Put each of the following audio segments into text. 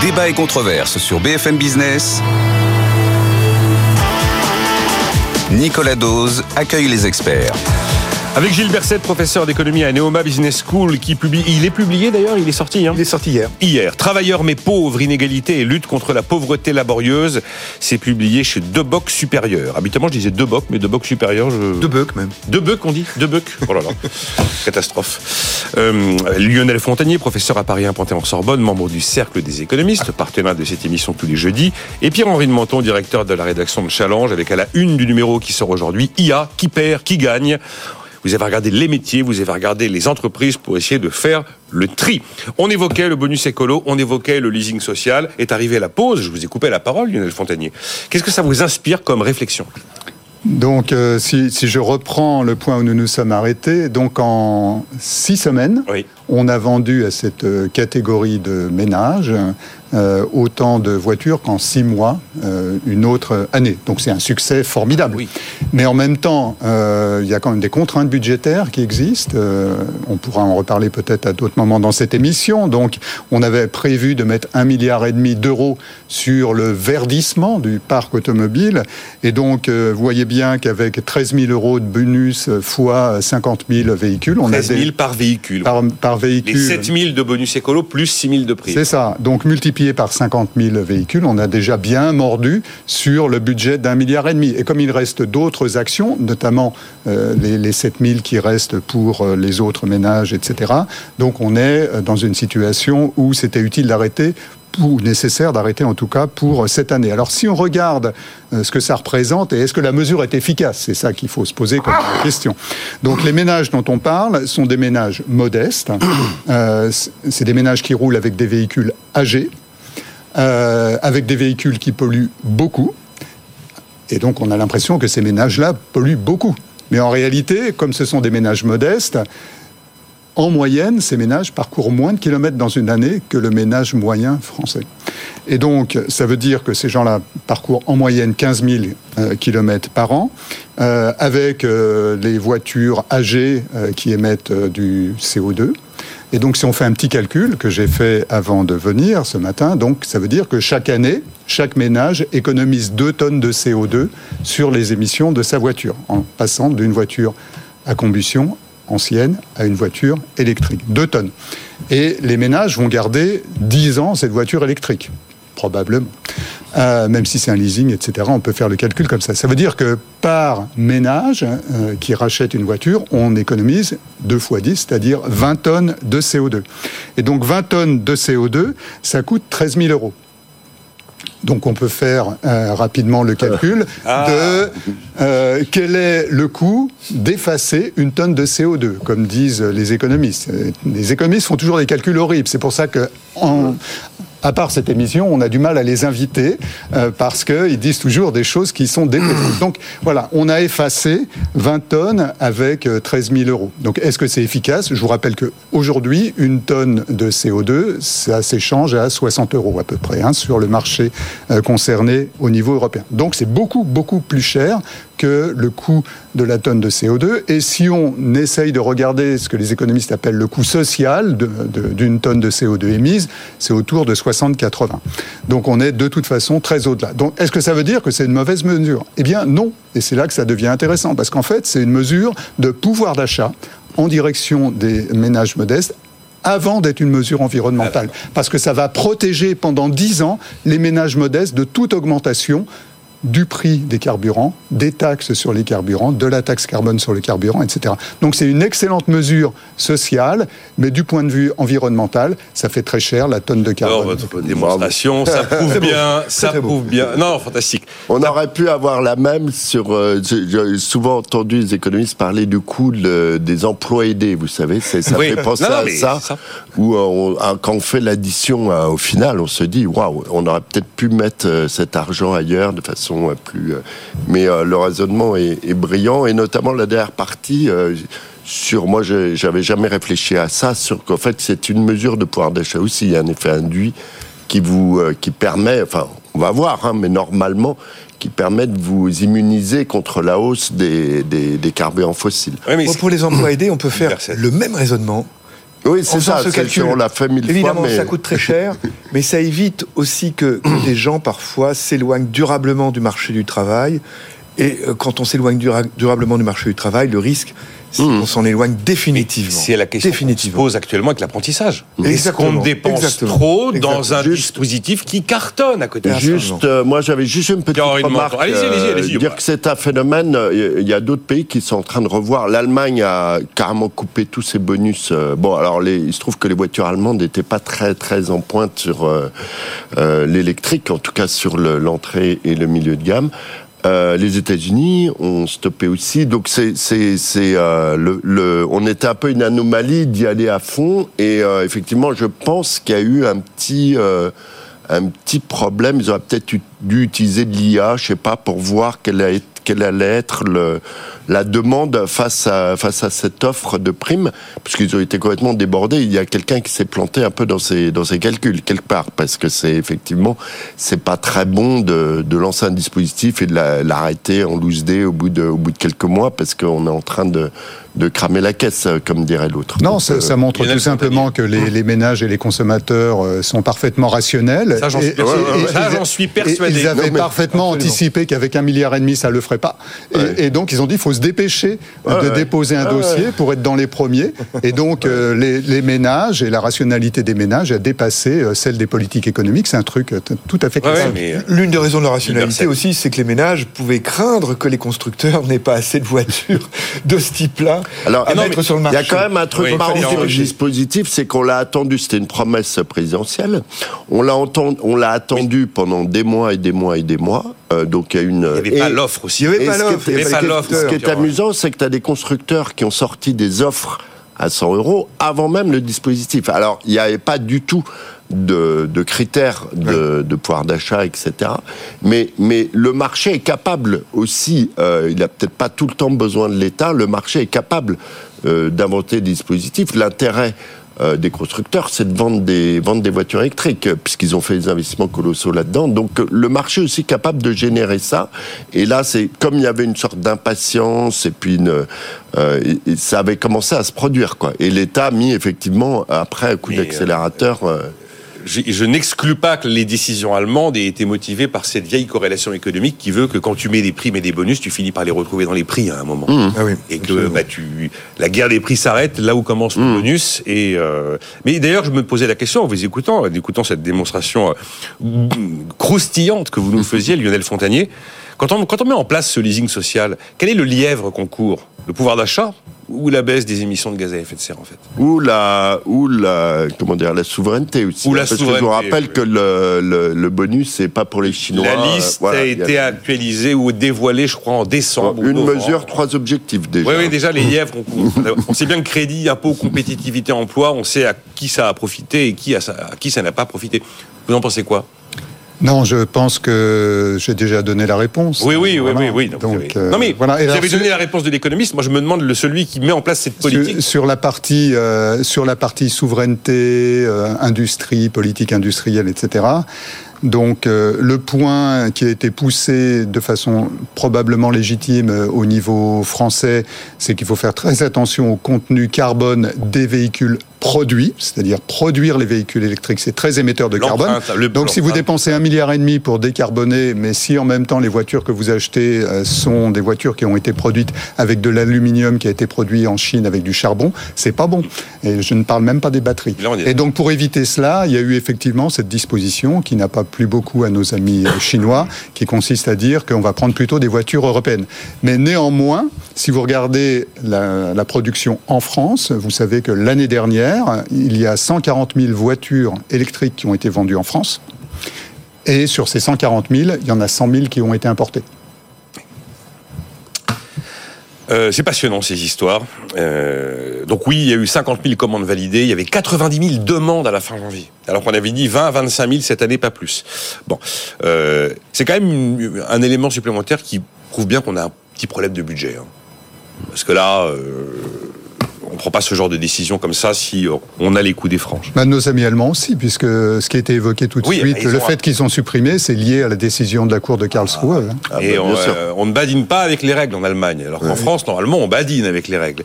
Débat et controverse sur BFM Business. Nicolas Dose accueille les experts. Avec Gilles Berset, professeur d'économie à Neoma Business School, qui publie. Il est publié d'ailleurs, il est sorti. Hein il est sorti hier. Hier. Travailleurs mais pauvres, inégalité et lutte contre la pauvreté laborieuse. C'est publié chez Deboc Supérieur. Habituellement, je disais Deboc, mais Deboc Supérieur. Je... Deboc même. Deboc, on dit Deboc. Oh là là. Catastrophe. Euh, Lionel Fontanier, professeur à Paris 1 en Sorbonne, membre du Cercle des économistes, partenaire de cette émission tous les jeudis. Et Pierre-Henri de Menton, directeur de la rédaction de Challenge, avec à la une du numéro qui sort aujourd'hui, IA, qui perd, qui gagne. Vous avez regardé les métiers, vous avez regardé les entreprises pour essayer de faire le tri. On évoquait le bonus écolo, on évoquait le leasing social. Est arrivé la pause, je vous ai coupé la parole, Lionel Fontanier. Qu'est-ce que ça vous inspire comme réflexion? Donc, euh, si, je reprends le point où nous nous sommes arrêtés, donc en six semaines, on a vendu à cette euh, catégorie de ménages euh, autant de voitures qu'en six mois euh, une autre année. Donc c'est un succès formidable. Mais en même temps, euh, il y a quand même des contraintes budgétaires qui existent. on pourra en reparler peut-être à d'autres moments dans cette émission. Donc on avait prévu de mettre un milliard et demi d'euros sur le verdissement du parc automobile. Et donc vous voyez bien qu'avec 13 000 euros de bonus fois 50 000 véhicules, on 13 000 a des... par véhicule. Par, par véhicule. Les 7 000 de bonus écolo plus 6 000 de prix. C'est ça. Donc multiplié par 50 000 véhicules, on a déjà bien mordu sur le budget d'un milliard et demi. Et comme il reste d'autres actions, notamment euh, les, les 7 000 qui restent pour euh, les autres ménages, etc., donc on est euh, dans une situation où c'était utile d'arrêter ou nécessaire d'arrêter en tout cas pour cette année. Alors si on regarde ce que ça représente et est-ce que la mesure est efficace, c'est ça qu'il faut se poser comme question. Donc les ménages dont on parle sont des ménages modestes, c'est des ménages qui roulent avec des véhicules âgés, euh, avec des véhicules qui polluent beaucoup. Et donc on a l'impression que ces ménages-là polluent beaucoup. Mais en réalité, comme ce sont des ménages modestes, en moyenne, ces ménages parcourent moins de kilomètres dans une année que le ménage moyen français. Et donc, ça veut dire que ces gens-là parcourent en moyenne 15 000 euh, kilomètres par an, euh, avec les voitures âgées qui émettent du CO2. Et donc, si on fait un petit calcul que j'ai fait avant de venir ce matin, donc ça veut dire que chaque année, chaque ménage économise 2 tonnes de CO2 sur les émissions de sa voiture, en passant d'une voiture à combustion ancienne à une voiture électrique. 2 tonnes. Et les ménages vont garder 10 ans cette voiture électrique, probablement. Euh, même si c'est un leasing, etc. On peut faire le calcul comme ça. Ça veut dire que par ménage euh, qui rachète une voiture, on économise 2 fois 10, c'est-à-dire 20 tonnes de CO2. Et donc 20 tonnes de CO2, ça coûte 13 000 euros. Donc on peut faire euh, rapidement le calcul ah. de quel est le coût d'effacer une tonne de CO2, comme disent les économistes. Les économistes font toujours des calculs horribles. C'est pour ça que en, à part cette émission, on a du mal à les inviter euh, parce qu'ils disent toujours des choses qui sont dépressives. Donc voilà, on a effacé 20 tonnes avec 13 euh, 000 euros. Donc est-ce que c'est efficace? Je vous rappelle qu'aujourd'hui, une tonne de CO2, ça s'échange à 60 euros à peu près hein, sur le marché euh, concerné au niveau européen. Donc c'est beaucoup, beaucoup plus cher que le coût de la tonne de CO2. Et si on essaye de regarder ce que les économistes appellent le coût social d'une tonne de CO2 émise, c'est autour de 60-80. Donc on est de toute façon très au-delà. Donc est-ce que ça veut dire que c'est une mauvaise mesure? Eh bien non. Et c'est là que ça devient intéressant, parce qu'en fait c'est une mesure de pouvoir d'achat en direction des ménages modestes avant d'être une mesure environnementale. Parce que ça va protéger pendant 10 ans les ménages modestes de toute augmentation du prix des carburants, des taxes sur les carburants, de la taxe carbone sur les carburants, etc. Donc c'est une excellente mesure sociale, mais du point de vue environnemental, ça fait très cher la tonne de carbone. Alors, votre démonstration, ça prouve bien, ça prouve bien. Non, fantastique. On aurait pu avoir la même sur. Euh, j'ai souvent entendu les économistes parler du coût des emplois aidés. Vous savez, ça fait penser à ça, où euh, quand on fait l'addition, euh, au final, on se dit waouh, on aurait peut-être pu mettre cet argent ailleurs de façon plus. Euh, mais euh, le raisonnement est, brillant et notamment la dernière partie. Euh, sur moi, j'avais jamais réfléchi à ça, sur qu'en fait c'est une mesure de pouvoir d'achat aussi, il y a un effet induit qui vous qui permet, enfin on va voir, hein, mais normalement qui permet de vous immuniser contre la hausse des, des, carburants fossiles. pour les emplois aidés, on peut faire le même raisonnement oui, c'est ça. Ce calcul, on l'a fait mille Évidemment, fois. ça coûte très cher. Mais ça évite aussi que, que des gens parfois s'éloignent durablement du marché du travail. Et euh, quand on s'éloigne durablement du marché du travail, le risque, Mmh. on s'en éloigne définitivement. C'est la question qui se pose actuellement avec l'apprentissage. Est-ce qu'on dépense trop dans un dispositif qui cartonne à côté Juste, euh, moi j'avais juste une petite remarque. Allez -y, allez -y, allez -y, dire que c'est un phénomène. Euh, il y a d'autres pays qui sont en train de revoir. L'Allemagne a carrément coupé tous ses bonus. Euh, bon, alors les, il se trouve que les voitures allemandes n'étaient pas très très en pointe sur l'électrique, en tout cas sur l'entrée et le milieu de gamme. Euh, les États-Unis ont stoppé aussi. Donc c'est c'est c'est euh, on était un peu une anomalie d'y aller à fond. Et euh, effectivement, je pense qu'il y a eu un petit un petit problème. Ils auraient peut-être dû utiliser de l'IA, je sais pas, pour voir quelle, a, quelle allait être le, la demande face à, face à cette offre de primes, puisqu'ils ont été complètement débordés. Il y a quelqu'un qui s'est planté un peu dans ses, dans ses calculs, quelque part, parce que c'est effectivement, c'est pas très bon de, de lancer un dispositif et de l'arrêter en loose day au bout de, au bout de quelques mois, parce qu'on est en train de, de cramer la caisse, comme dirait l'autre. Non, ça, ça, montre tout simplement que les, les, ménages et les consommateurs euh, sont parfaitement rationnels. Ça, j'en suis, persuadé. Ils avaient parfaitement anticipé qu'avec un milliard et demi, ça le ferait pas. Et, et donc, ils ont dit, il faut se dépêcher de déposer un dossier pour être dans les premiers. Et donc, euh, les, ménages et la rationalité des ménages a dépassé euh, celle des politiques économiques. C'est un truc euh, tout à fait classique. L'une des raisons de la rationalité aussi, c'est que les ménages pouvaient craindre que les constructeurs n'aient pas assez de voitures de ce type-là à mettre sur le marché. Il y a quand même un truc marrant sur le dispositif, c'est qu'on l'a attendu, c'était une promesse présidentielle. On l'a on l'a attendu pendant des mois et des mois et des mois. Euh, donc il y a une. Il n'y avait pas l'offre aussi. Il n'y avait pas l'offre. Ce qui est amusant, c'est que tu as des constructeurs qui ont sorti des offres à 100 euros avant même le dispositif. Alors il n'y avait pas du tout de, de critères de, de pouvoir d'achat, etc. Mais, mais le marché est capable aussi, euh, il n'a peut-être pas tout le temps besoin de l'État, le marché est capable euh, d'inventer des dispositifs. L'intérêt euh, des constructeurs, c'est de vendre des, vendre des voitures électriques, puisqu'ils ont fait des investissements colossaux là-dedans. Donc euh, le marché est aussi capable de générer ça. Et là, c'est comme il y avait une sorte d'impatience, et puis une, euh, ça avait commencé à se produire. quoi. Et l'État a mis effectivement, après un coup d'accélérateur... Euh, je, n'exclus pas que les décisions allemandes aient été motivées par cette vieille corrélation économique qui veut que quand tu mets des primes et des bonus, tu finis par les retrouver dans les prix à un moment. Mmh. Ah et que bah, tu, la guerre des prix s'arrête là où commence le mmh. bonus. Et euh, mais d'ailleurs, je me posais la question en vous écoutant, en écoutant cette démonstration euh, croustillante que vous nous faisiez, Lionel Fontanier. Quand on, quand on met en place ce leasing social, quel est le lièvre qu'on court? Le pouvoir d'achat? Ou la baisse des émissions de gaz à effet de serre en fait. Ou la ou la comment dire la souveraineté aussi. Ou la Parce souveraineté. Que je vous rappelle que le, le, le bonus c'est pas pour les Chinois. La liste a été actualisée ou dévoilée je crois en décembre. Une mesure, trois objectifs déjà. Oui oui déjà les lièvres on, on sait bien que crédit, impôt, compétitivité, emploi, on sait à qui ça a profité et qui à qui ça n'a pas profité. Vous en pensez quoi? Non, je pense que j'ai déjà donné la réponse. Oui, oui, oui, oui, oui. Donc, euh, non mais voilà. vous avez donné la réponse de l'économiste. Moi, je me demande le celui qui met en place cette politique. Sur, la partie, euh, sur la partie souveraineté, euh, industrie, politique industrielle, etc. Donc euh, le point qui a été poussé de façon probablement légitime au niveau français, c'est qu'il faut faire très attention au contenu carbone des véhicules produits, c'est-à-dire produire les véhicules électriques, c'est très émetteur de carbone. Donc si vous dépensez un milliard et demi pour décarboner, mais si en même temps les voitures que vous achetez euh, sont des voitures qui ont été produites avec de l'aluminium qui a été produit en Chine avec du charbon, c'est pas bon. Et je ne parle même pas des batteries. Et donc pour éviter cela, il y a eu effectivement cette disposition qui n'a pas plu beaucoup à nos amis euh, chinois, qui consiste à dire qu'on va prendre plutôt des voitures européennes. Mais néanmoins, si vous regardez la, la production en France, vous savez que l'année dernière il y a 140 000 voitures électriques qui ont été vendues en France. Et sur ces 140 000, il y en a 100 000 qui ont été importées. Euh, c'est passionnant ces histoires. Euh, donc oui, il y a eu 50 000 commandes validées, il y avait 90 000 demandes à la fin janvier. Alors qu'on avait dit 20 à 25 000 cette année, pas plus. Bon, euh, c'est quand même un élément supplémentaire qui prouve bien qu'on a un petit problème de budget. Hein. Parce que là, on prend pas ce genre de décision comme ça si on a les coups des franges. Bah, nos amis allemands aussi, puisque ce qui a été évoqué tout de suite, le fait qu'ils sont supprimés, c'est lié à la décision de la Cour de Karlsruhe. Hein. Ah, et bah, on, ne badine pas avec les règles en Allemagne, alors qu'en France, normalement, on badine avec les règles.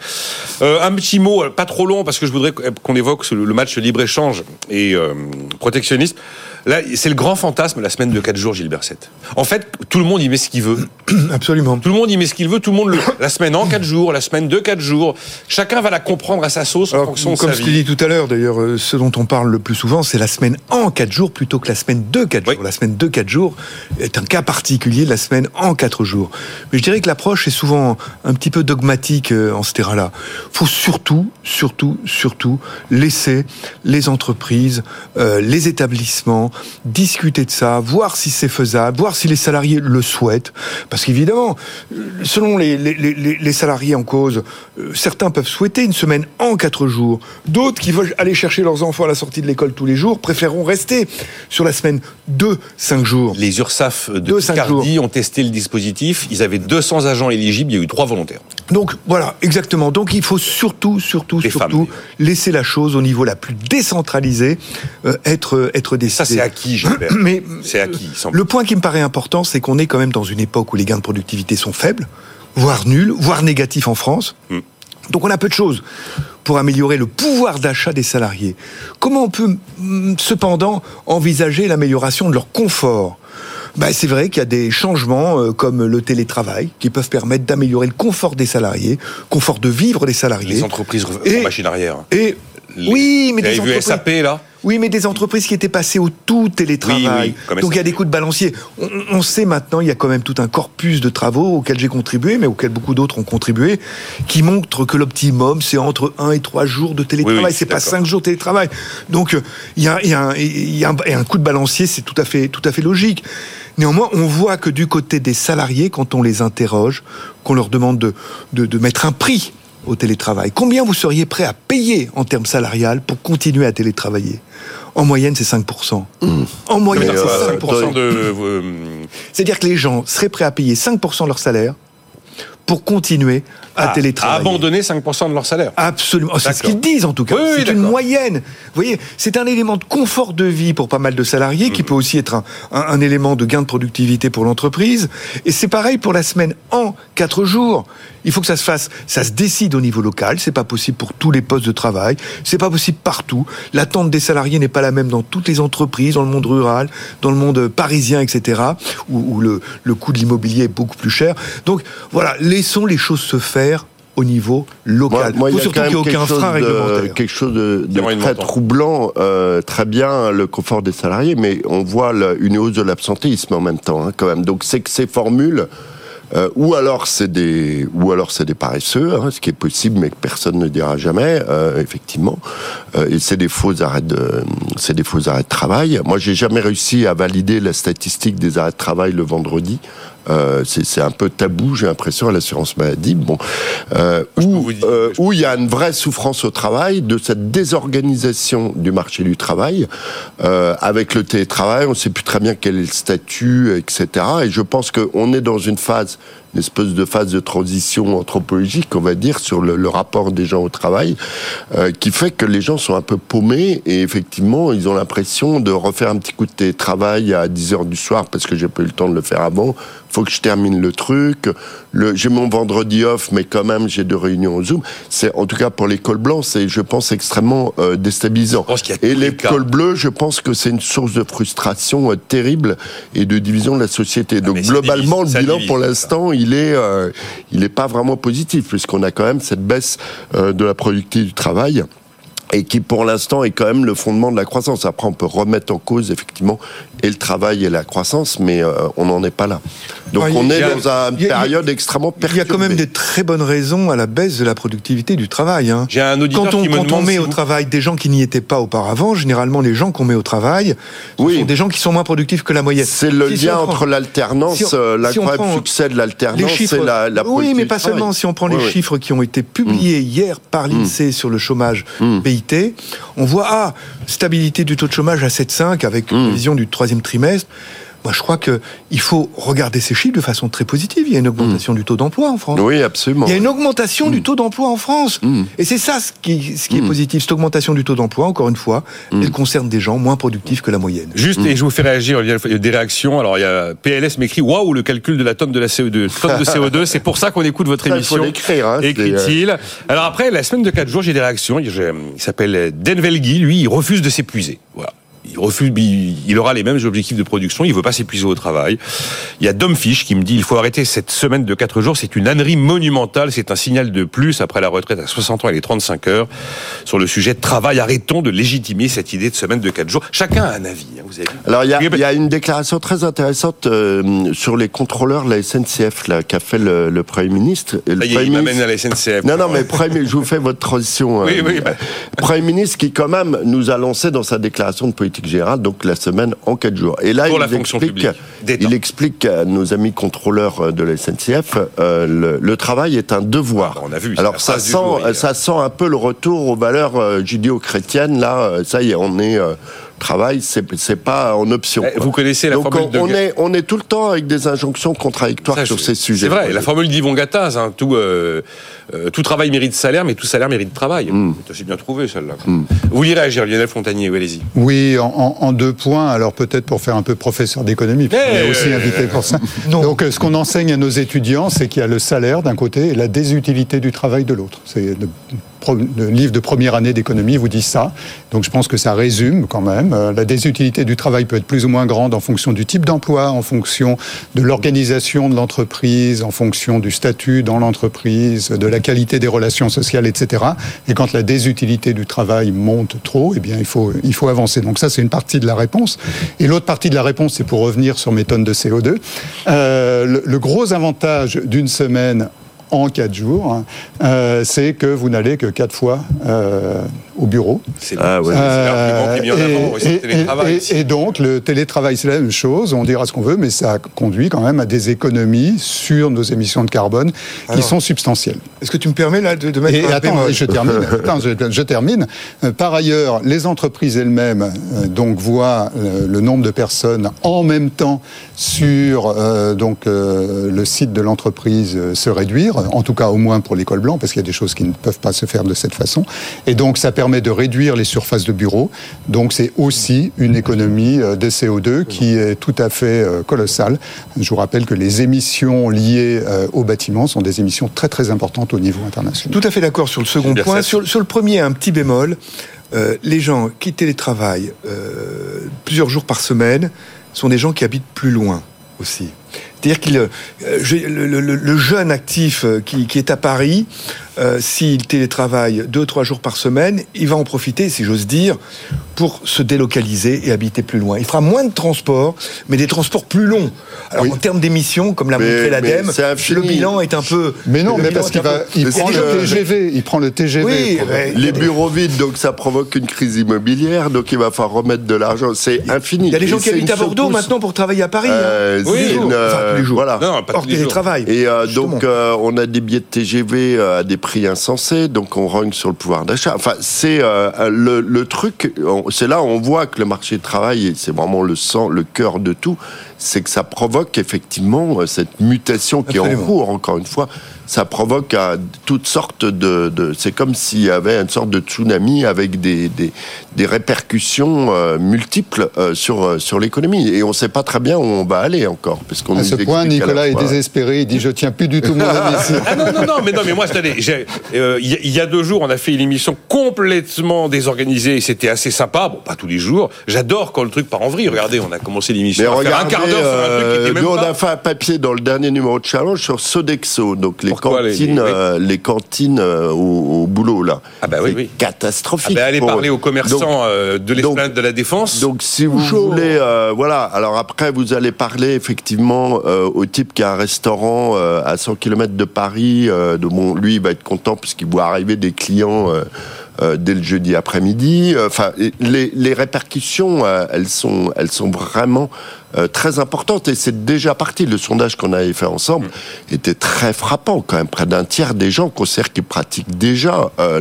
un petit mot, pas trop long, parce que je voudrais qu'on évoque le match libre-échange et protectionniste. Là, c'est le grand fantasme, la semaine de 4 jours, Gilbert 7. En fait, tout le monde y met ce qu'il veut. Absolument. Tout le monde y met ce qu'il veut, tout le monde le... La semaine en 4 jours, la semaine de 4 jours. Chacun va la comprendre à sa sauce en fonction de Comme ce qu'il dit tout à l'heure, d'ailleurs, euh, ce dont on parle le plus souvent, c'est la semaine en 4 jours plutôt que la semaine de 4 jours. La semaine de 4 jours est un cas particulier de la semaine en 4 jours. Mais je dirais que l'approche est souvent un petit peu dogmatique euh, en ce terrain-là. faut surtout, surtout, surtout laisser les entreprises, euh, les établissements, discuter de ça, voir si c'est faisable, voir si les salariés le souhaitent. Parce qu'évidemment, selon les, les, salariés en cause, euh, certains peuvent souhaiter une semaine en quatre jours. D'autres qui veulent aller chercher leurs enfants à la sortie de l'école tous les jours préféreront rester sur la semaine de cinq jours. Les URSAF de Picardie ont testé le dispositif. Ils avaient 200 agents éligibles. Il y a eu trois volontaires. Donc voilà, exactement. Donc il faut surtout, surtout, surtout laisser la chose au niveau la plus décentralisée euh, être être décidée. Ça c'est acquis, Mais c'est acquis. Le point qui me paraît important, c'est qu'on est quand même dans une époque où les gains de productivité sont faibles, voire nuls, voire négatifs en France. Hmm. Donc on a peu de choses pour améliorer le pouvoir d'achat des salariés. Comment on peut hmm, cependant envisager l'amélioration de leur confort? Ben, c'est vrai qu'il y a des changements euh, comme le télétravail qui peuvent permettre d'améliorer le confort des salariés, confort de vivre des salariés. Les entreprises et, machine arrière. Et oui, mais des entreprises. SAP là oui, mais des entreprises qui étaient passées au tout télétravail. Donc il y a des coups de balancier. On, sait maintenant, il y a quand même tout un corpus de travaux auxquels j'ai contribué, mais auxquels beaucoup d'autres ont contribué, qui montrent que l'optimum, c'est entre 1 et 3 jours de télétravail. c'est pas 5 jours de télétravail. Donc il y a, y, a y a, un coup de balancier, c'est tout à fait, tout à fait logique. Néanmoins, on voit que du côté des salariés, quand on les interroge, qu'on leur demande de, de, de mettre un prix au télétravail. Combien vous seriez prêt à payer en termes salarial pour continuer à télétravailler? En moyenne, c'est 5%. Mmh. En moyenne, c'est 5%. Euh, de... C'est-à-dire que les gens seraient prêts à payer 5% de leur salaire pour continuer à, ah, télétravailler. À abandonner 5% de leur salaire. Absolument. C'est ce qu'ils disent en tout cas. c'est une moyenne. Vous voyez, c'est un élément de confort de vie pour pas mal de salariés qui mhm. peut aussi être un, un, élément de gain de productivité pour l'entreprise. Et c'est pareil pour la semaine en 4 jours. Il faut que ça se fasse, ça se décide au niveau local. C'est pas possible pour tous les postes de travail. C'est pas possible partout. L'attente des salariés n'est pas la même dans toutes les entreprises, dans le monde rural, dans le monde parisien, etc., où, où le, le coût de l'immobilier est beaucoup plus cher. Donc voilà, laissons les choses se faire au niveau local. Moi, il y a surtout qu'il n'y a aucun frein réglementaire. Quelque chose de, très troublant, euh, très bien le confort des salariés, mais on voit une hausse de l'absentéisme en même temps, hein, quand même. Donc c'est que ces formules euh, ou alors c'est des, ou alors c'est des paresseux, hein, ce qui est possible, mais que personne ne dira jamais, euh, effectivement. Euh, et c'est des faux arrêts de, c'est des faux arrêts de travail. Moi, j'ai jamais réussi à valider la statistique des arrêts de travail le vendredi. Euh, c'est un peu tabou, j'ai l'impression, à l'assurance maladie. Bon, euh, où, euh, où il y a une vraie souffrance au travail de cette désorganisation du marché du travail avec le télétravail. On ne sait plus très bien quel est le statut, etc. Et je pense qu'on est dans une phase une espèce de phase de transition anthropologique, on va dire, sur le, rapport des gens au travail, euh, qui fait que les gens sont un peu paumés et effectivement, ils ont l'impression de refaire un petit coup de télétravail à 10 heures du soir parce que j'ai pas eu le temps de le faire avant. Faut que je termine le truc. Le, j'ai mon vendredi off, mais quand même, j'ai deux réunions au Zoom. C'est, en tout cas, pour l'école blanche, c'est, je pense, extrêmement euh, déstabilisant. et l'école bleue, je pense que c'est une source de frustration euh, terrible et de division de la société. Ah, Donc, globalement, le bilan, pour l'instant, il euh, il est pas vraiment positif, puisqu'on a quand même cette baisse euh, de la productivité du travail et qui pour l'instant est quand même le fondement de la croissance. Après, on peut remettre en cause effectivement et le travail et la croissance, mais euh, on n'en est pas là. Donc on est dans une période extrêmement perturbée. Il y a quand même des très bonnes raisons à la baisse de la productivité du travail. Hein. J'ai un auditeur quand on, qui me quand on met au travail des gens qui n'y étaient pas auparavant, généralement les gens qu'on met au travail oui. sont des gens qui sont moins productifs que la moyenne. C'est le lien entre l'alternance, euh, l'incroyable succès de l'alternance et la, la Oui, mais pas seulement. Si on prend les chiffres qui ont été publiés mm. hier par mm. l'INSEE sur le chômage on voit, ah, stabilité du taux de chômage à 7,5 avec une mmh. vision du troisième trimestre. Moi, je crois qu'il faut regarder ces chiffres de façon très positive. Il y a une augmentation mm. du taux d'emploi en France. Oui, absolument. Il y a une augmentation du mm. taux d'emploi en France. Mm. Et c'est ça ce qui, ce qui est positif. Cette augmentation du taux d'emploi, encore une fois, elle concerne des gens moins productifs que la moyenne. Juste, et je vous fais réagir, il y a des réactions. Alors, il y a PLS m'écrit Waouh, le calcul de la tonne de la CO2. Tonne de CO2, c'est pour ça qu'on écoute votre émission. Il faut l'écrire, hein, Écrit-il. Alors après, la semaine de 4 jours, j'ai des réactions. Il s'appelle Denvelgi, lui, il refuse de s'épuiser. Voilà il refuse, il aura les mêmes objectifs de production, il veut pas s'épuiser au travail. Il y a Dom Fish qui me dit il faut arrêter cette semaine de 4 jours, c'est une ânerie monumentale, c'est un signal de plus après la retraite à 60 ans et les 35 heures. Sur le sujet de travail, arrêtons de légitimer cette idée de semaine de 4 jours. Chacun a un avis, hein, vous avez Alors il y, a, une déclaration très intéressante euh, sur les contrôleurs de la SNCF là qu'a fait le, Premier ministre. le Premier il m'amène à la SNCF. Non, non, mais Premier, je vous fais votre transition. oui, oui, bah. Premier ministre qui quand même nous a lancé dans sa déclaration de politique générale, donc la semaine en quatre jours. Et là, il, explique, il explique à nos amis contrôleurs de la SNCF, euh, le, travail est un devoir. Ah, on a vu. Alors ça sent, ça sent un peu le retour aux valeurs euh, judéo-chrétiennes. Là, euh, ça y est, on est travail, c'est pas en option. Eh, vous connaissez la formule on, de... est on est tout le temps avec des injonctions contradictoires sur ces sujets. C'est vrai, la formule d'Yvon Gattaz, hein, tout euh, euh, tout travail mérite salaire, mais tout salaire mérite travail. Mm. C'est bien trouvé celle-là. Mm. Vous lirez réagir, Lionel Fontanier, oui, allez-y. Oui, en, deux points. Alors peut-être pour faire un peu professeur d'économie, on est aussi eh. invité pour ça. Donc euh, ce qu'on enseigne à nos étudiants, c'est qu'il y a le salaire d'un côté et la désutilité du travail de l'autre. C'est le livre de première année d'économie vous dit ça. Donc je pense que ça résume quand même. Euh, la désutilité du travail peut être plus ou moins grande en fonction du type d'emploi, en fonction de l'organisation de l'entreprise, en fonction du statut dans l'entreprise, de la qualité des relations sociales, etc. Et quand la désutilité du travail monte trop, eh bien il faut, il faut avancer. Donc ça c'est une partie de la réponse. Et l'autre partie de la réponse, c'est pour revenir sur mes tonnes de CO2. Euh, le gros avantage d'une semaine en quatre jours, hein, euh, c'est que vous n'allez que quatre fois euh, au bureau. C'est ah, ouais. et, et, donc le télétravail, c'est la même chose. On dira ce qu'on veut, mais ça conduit quand même à des économies sur nos émissions de carbone qui sont substantielles. Est-ce que tu me permets là de, mettre et, un attends, je termine. attends, je, termine. Euh, par ailleurs, les entreprises elles-mêmes donc voient le nombre de personnes en même temps sur donc le site de l'entreprise se réduire en tout cas au moins pour l'école blanc, parce qu'il y a des choses qui ne peuvent pas se faire de cette façon. Et donc ça permet de réduire les surfaces de bureaux. Donc c'est aussi une économie euh, de CO2 qui est tout à fait euh, colossale. Je vous rappelle que les émissions liées euh, au bâtiment sont des émissions très très importantes au niveau international. Tout à fait d'accord sur le second point. Sur, le premier, un petit bémol. les gens qui télétravaillent plusieurs jours par semaine sont des gens qui habitent plus loin aussi. C'est-à-dire que le, le, jeune actif qui, qui, est à Paris euh, s'il télétravaille deux, trois jours par semaine, il va en profiter, si j'ose dire, pour se délocaliser et habiter plus loin. Il fera moins de transports, mais des transports plus longs. Alors en termes d'émissions, comme l'a montré l'ADEME, le bilan est un peu. Mais non, mais parce qu'il va, il prend le TGV, il prend le TGV. Oui, les bureaux vides, donc ça provoque une crise immobilière, donc il va falloir remettre de l'argent. C'est infini. Il y a des gens qui habitent à Bordeaux maintenant pour travailler à Paris. Hein. Euh, tous les jours. Voilà. Non, pas Hors télétravail. Et euh, donc on a des billets de TGV à des prix insensés, donc on rogne sur le pouvoir d'achat. Enfin, c'est euh, le, truc, c'est là où on voit que le marché du travail, c'est vraiment le sang, le cœur de tout, c'est que ça provoque effectivement euh, cette mutation qui est en cours, encore une fois, ça provoque toutes sortes de... c'est comme s'il y avait une sorte de tsunami avec des, des, répercussions euh, multiples euh, sur, euh, sur l'économie. Et on ne sait pas très bien où on va aller encore. Parce qu'on à ce point, Nicolas est désespéré. Il dit Je tiens plus du tout mon ici. Ah non, non, non, mais, non, mais moi, il y, a deux jours, on a fait une émission complètement désorganisée et c'était assez sympa. Bon, pas tous les jours. J'adore quand le truc part en vrille. Regardez, on a commencé l'émission. un truc même nous, on a fait un papier dans le dernier numéro de Challenge sur Sodexo, donc les cantines, euh, les, cantines euh, au, boulot là. Ah bah oui, oui. catastrophique. Ah bah allez parler aux commerçants euh, de l'esplanade de la défense. Donc si vous voulez, voilà. Alors après vous allez parler effectivement au type qui a un restaurant à 100 km de Paris. de bon, lui il va être content puisqu'il voit arriver des clients. dès le jeudi après-midi. Enfin, les, les répercussions, elles sont, elles sont vraiment euh, très importante et c'est déjà parti. Le sondage qu'on avait fait ensemble mm. était très frappant quand même. Près d'un tiers des gens considèrent qu'ils pratiquent déjà euh,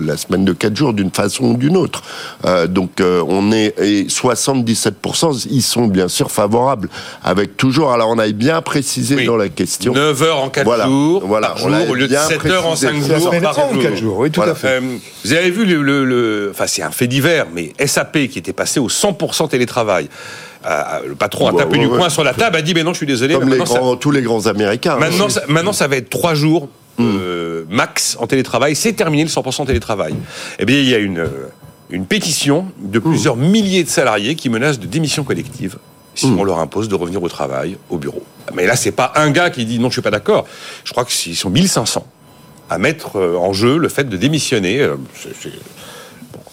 la semaine de 4 jours d'une façon ou d'une autre. Euh, donc on est et 77% ils sont bien sûr favorables avec toujours alors on avait bien précisé dans la question 9 heures en 4 jours voilà, au lieu de 7 heures en 5 jours par jour. 4 jours. Oui, tout à fait. vous avez vu le, le enfin c'est un fait divers mais SAP qui était passé au 100% télétravail le patron a tapé du coin sur la table, a dit, mais non, je suis désolé. Comme tous les grands Américains. Maintenant, ça, maintenant, ça va être trois jours euh, max en télétravail. C'est terminé le 100% télétravail. Eh bien, il y a une, euh, une pétition de plusieurs milliers de salariés qui menacent de démission collective si on leur impose de revenir au travail, au bureau. Mais là, c'est pas un gars qui dit non, je suis pas d'accord. Je crois qu'ils sont 1500 à mettre euh, en jeu le fait de démissionner.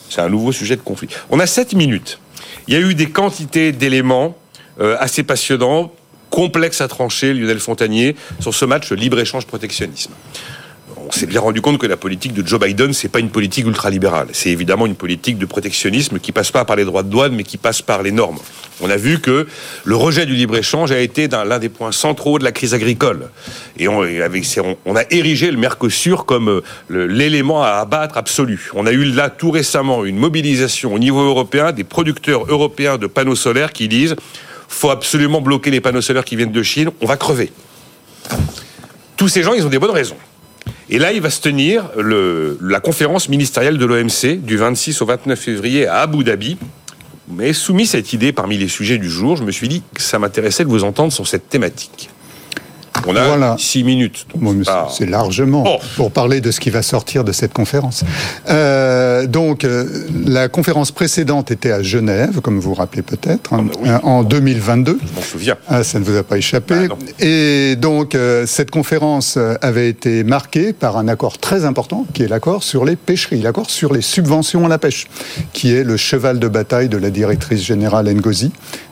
C'est un nouveau sujet de conflit. On a 7 minutes. Il y a eu des quantités d'éléments euh, assez passionnants, complexes à trancher, Lionel Fontanier, sur ce match libre-échange-protectionnisme on s'est bien rendu compte que la politique de Joe Biden, c'est pas une politique ultralibérale. C'est évidemment une politique de protectionnisme qui passe pas par les droits de douane, mais qui passe par les normes. On a vu que le rejet du libre-échange a été l'un des points centraux de la crise agricole. Et on, on, a érigé le Mercosur comme euh, l'élément à abattre absolu. On a eu là tout récemment une mobilisation au niveau européen des producteurs européens de panneaux solaires qui disent faut absolument bloquer les panneaux solaires qui viennent de Chine, on va crever. Tous ces gens, ils ont des bonnes raisons. Et là, il va se tenir la conférence ministérielle de l'OMC du 26 au 29 février à Abu Dhabi. Mais soumis cette idée parmi les sujets du jour, je me suis dit que ça m'intéressait de vous entendre sur cette thématique. On a six minutes. C'est largement oh. pour parler de ce qui va sortir de cette conférence. Euh, donc, euh, la conférence précédente était à Genève, comme vous vous rappelez peut-être, hein, ah bah en 2022. Je m'en souviens. Ah, ça ne vous a pas échappé. Bah Et donc, euh, cette conférence avait été marquée par un accord très important, qui est l'accord sur les pêcheries, l'accord sur les subventions à la pêche, qui est le cheval de bataille de la directrice générale Ngozi.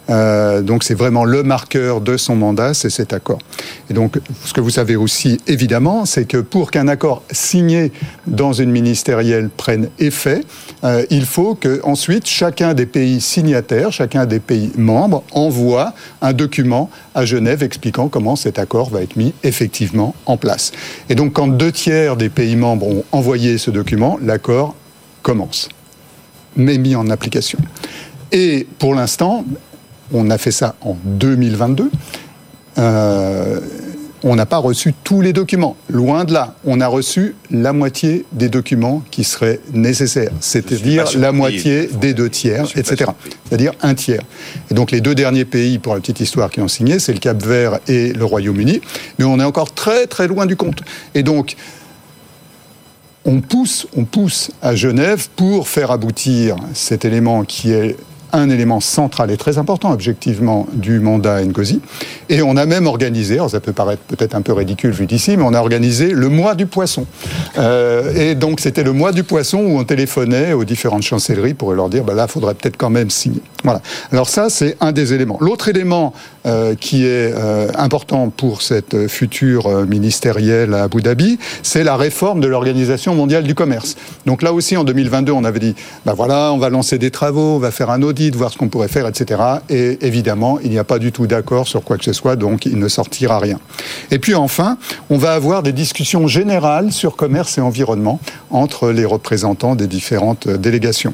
Euh, donc c'est vraiment le marqueur de son mandat, c'est cet accord. Et donc ce que vous savez aussi évidemment, c'est que pour qu'un accord signé dans une ministérielle prenne effet, euh, il faut que ensuite chacun des pays signataires, chacun des pays membres envoie un document à Genève expliquant comment cet accord va être mis effectivement en place. Et donc quand deux tiers des pays membres ont envoyé ce document, l'accord commence, mais mis en application. Et pour l'instant, on a fait ça en 2022. Euh, on n'a pas reçu tous les documents. Loin de là, on a reçu la moitié des documents qui seraient nécessaires, c'est-à-dire la moitié des deux tiers, etc. C'est-à-dire un tiers. Et donc les deux derniers pays, pour la petite histoire, qui ont signé, c'est le Cap Vert et le Royaume-Uni. Mais on est encore très très loin du compte. Et donc on pousse, on pousse à Genève pour faire aboutir cet élément qui est un élément central et très important, objectivement, du mandat Ngozi. Et on a même organisé, alors ça peut paraître peut-être un peu ridicule vu d'ici, mais on a organisé le mois du poisson. Euh, et donc c'était le mois du poisson où on téléphonait aux différentes chancelleries pour leur dire, bah là, il faudrait peut-être quand même signer. Voilà. Alors ça, c'est un des éléments. L'autre élément euh, qui est euh, important pour cette future ministérielle à Abu Dhabi, c'est la réforme de l'Organisation mondiale du commerce. Donc là aussi, en 2022, on avait dit, bah voilà, on va lancer des travaux, on va faire un audit de voir ce qu'on pourrait faire, etc. Et évidemment, il n'y a pas du tout d'accord sur quoi que ce soit, donc il ne sortira rien. Et puis enfin, on va avoir des discussions générales sur commerce et environnement entre les représentants des différentes délégations.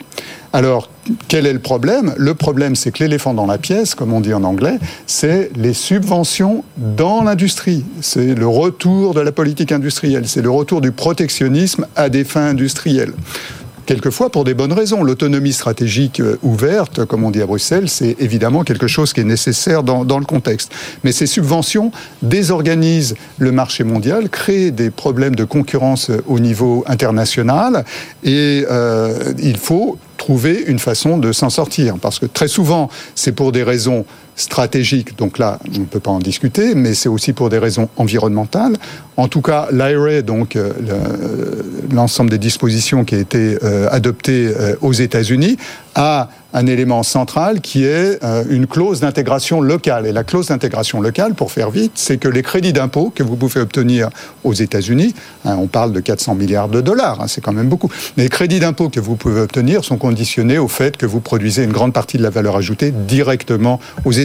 Alors, quel est le problème? Le problème, c'est que l'éléphant dans la pièce, comme on dit en anglais, c'est les subventions dans l'industrie. C'est le retour de la politique industrielle, c'est le retour du protectionnisme à des fins industrielles quelquefois pour des bonnes raisons. L'autonomie stratégique euh, ouverte, comme on dit à Bruxelles, c'est évidemment quelque chose qui est nécessaire dans, le contexte. Mais ces subventions désorganisent le marché mondial, créent des problèmes de concurrence euh, au niveau international et euh, il faut trouver une façon de s'en sortir. Parce que très souvent, c'est pour des raisons stratégiques, donc là, on ne peut pas en discuter, mais c'est aussi pour des raisons environnementales. En tout cas, l'IRA, donc euh, l'ensemble des dispositions qui a été euh, adoptées euh, aux États-Unis, a un élément central qui est euh, une clause d'intégration locale. Et la clause d'intégration locale, pour faire vite, c'est que les crédits d'impôt que vous pouvez obtenir aux États-Unis, hein, on parle de 400 milliards de dollars, hein, c'est quand même beaucoup, mais les crédits d'impôt que vous pouvez obtenir sont conditionnés au fait que vous produisez une grande partie de la valeur ajoutée directement aux États-Unis.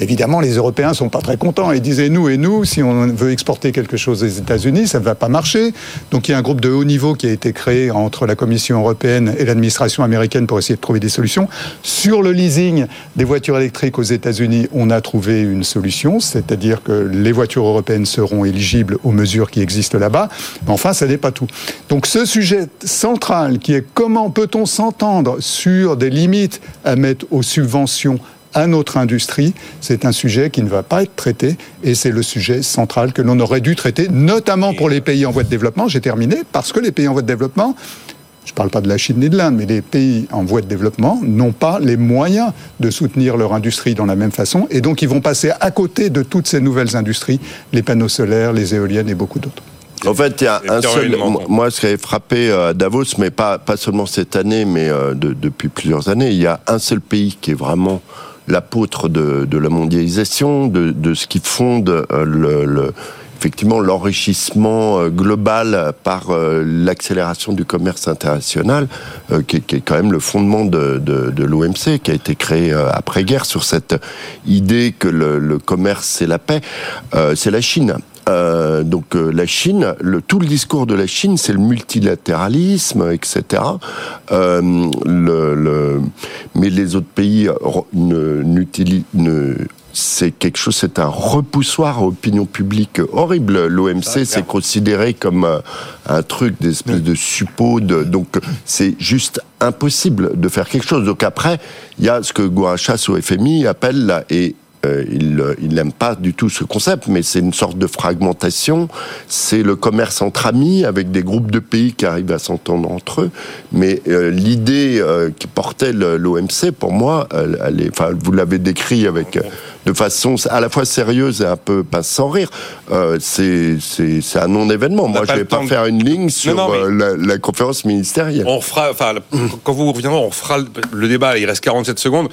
Évidemment, les Européens sont pas très contents. Ils disaient nous et nous, si on veut exporter quelque chose aux États-Unis, ça ne va pas marcher. Donc il y a un groupe de haut niveau qui a été créé entre la Commission européenne et l'administration américaine pour essayer de trouver des solutions. Sur le leasing des voitures électriques aux États-Unis, on a trouvé une solution, c'est-à-dire que les voitures européennes seront éligibles aux mesures qui existent là-bas. Mais enfin, ça n'est pas tout. Donc ce sujet central qui est comment peut-on s'entendre sur des limites à mettre aux subventions à notre industrie, c'est un sujet qui ne va pas être traité et c'est le sujet central que l'on aurait dû traiter, notamment pour les pays en voie de développement. J'ai terminé parce que les pays en voie de développement, je ne parle pas de la Chine ni de l'Inde, mais les pays en voie de développement n'ont pas les moyens de soutenir leur industrie dans la même façon et donc ils vont passer à côté de toutes ces nouvelles industries, les panneaux solaires, les éoliennes et beaucoup d'autres. En fait, il y a un seul. Moi, ce qui avait frappé à Davos, mais pas, pas seulement cette année, mais euh, depuis plusieurs années, il y a un seul pays qui est vraiment l'apôtre de, la mondialisation, de, ce qui fonde euh, effectivement l'enrichissement euh, global par l'accélération du commerce international, qui, est quand même le fondement de, l'OMC, qui a été créé après-guerre sur cette idée que le commerce c'est la paix, c'est la Chine. Euh, donc euh, la Chine, le, tout le discours de la Chine, c'est le multilatéralisme, etc. Euh, le, le, mais les autres pays n'utilisent c'est quelque chose, c'est un repoussoir à opinion publique horrible. L'OMC, c'est considéré comme un truc d'espèce de suppôt. donc, c'est juste impossible de faire quelque chose. Donc après, il y a ce que Guarachas au FMI appelle et euh, il n'aime pas du tout ce concept, mais c'est une sorte de fragmentation. C'est le commerce entre amis avec des groupes de pays qui arrivent à s'entendre entre eux. Mais euh, l'idée euh, qui portait l'OMC, pour moi, elle, est, enfin, vous l'avez décrit avec de façon à la fois sérieuse et un peu pas sans rire. c'est un non-événement. Moi, je vais pas faire une ligne sur la, conférence ministérielle. On fera, enfin, quand vous reviendrez, on fera le débat. Il reste 47 secondes.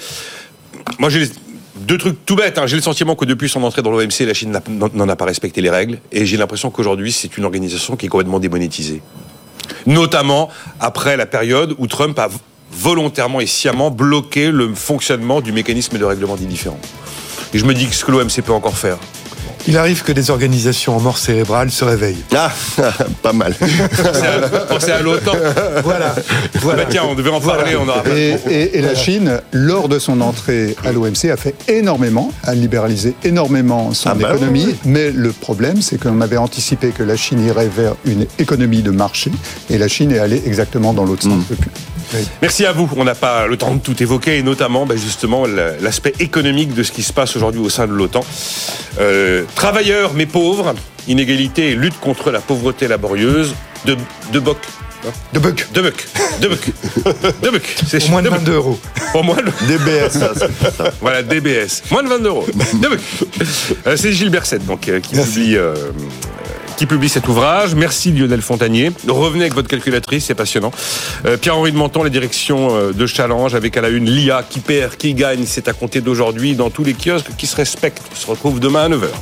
Moi, j'ai deux trucs tout bêtes. Hein. J'ai le sentiment que depuis son entrée dans l'OMC, la Chine n'en a pas respecté les règles. Et j'ai l'impression qu'aujourd'hui, c'est une organisation qui est complètement démonétisée. Notamment après la période où Trump a volontairement et sciemment bloqué le fonctionnement du mécanisme de règlement des différends. Et je me dis que ce que l'OMC peut encore faire, il arrive que des organisations en mort cérébrale se réveillent. Ah, pas mal. Pensez à, l'OTAN. Voilà. voilà. Bah, tiens, on devait en parler. On aura et, et, la Chine, lors de son entrée à l'OMC, a fait énormément, a libéralisé énormément son ah bah économie. Mais le problème, c'est qu'on avait anticipé que la Chine irait vers une économie de marché. Et la Chine est allée exactement dans l'autre sens mm. Merci à vous. On n'a pas le temps de tout évoquer, et notamment bah, justement l'aspect économique de ce qui se passe aujourd'hui au sein de l'OTAN. Euh, travailleurs mais pauvres, inégalité et lutte contre la pauvreté laborieuse de, de Boc. De Buck. De Buck. De Buck. De Buck. C'est moins de 22 euros. Pour moi, DBS, ça, Voilà, DBS. Moins de 22 euros. De Buck. Euh, c'est Gilles Berset, donc, euh, qui publie qui publie cet ouvrage. Merci Lionel Fontanier. Revenez avec votre calculatrice, c'est passionnant. Euh, Pierre-Henri de Menton, la direction euh, de Challenge, avec à la une l'IA qui perd, qui gagne, c'est à compter d'aujourd'hui dans tous les kiosques qui se respectent. On se retrouve demain à 9h.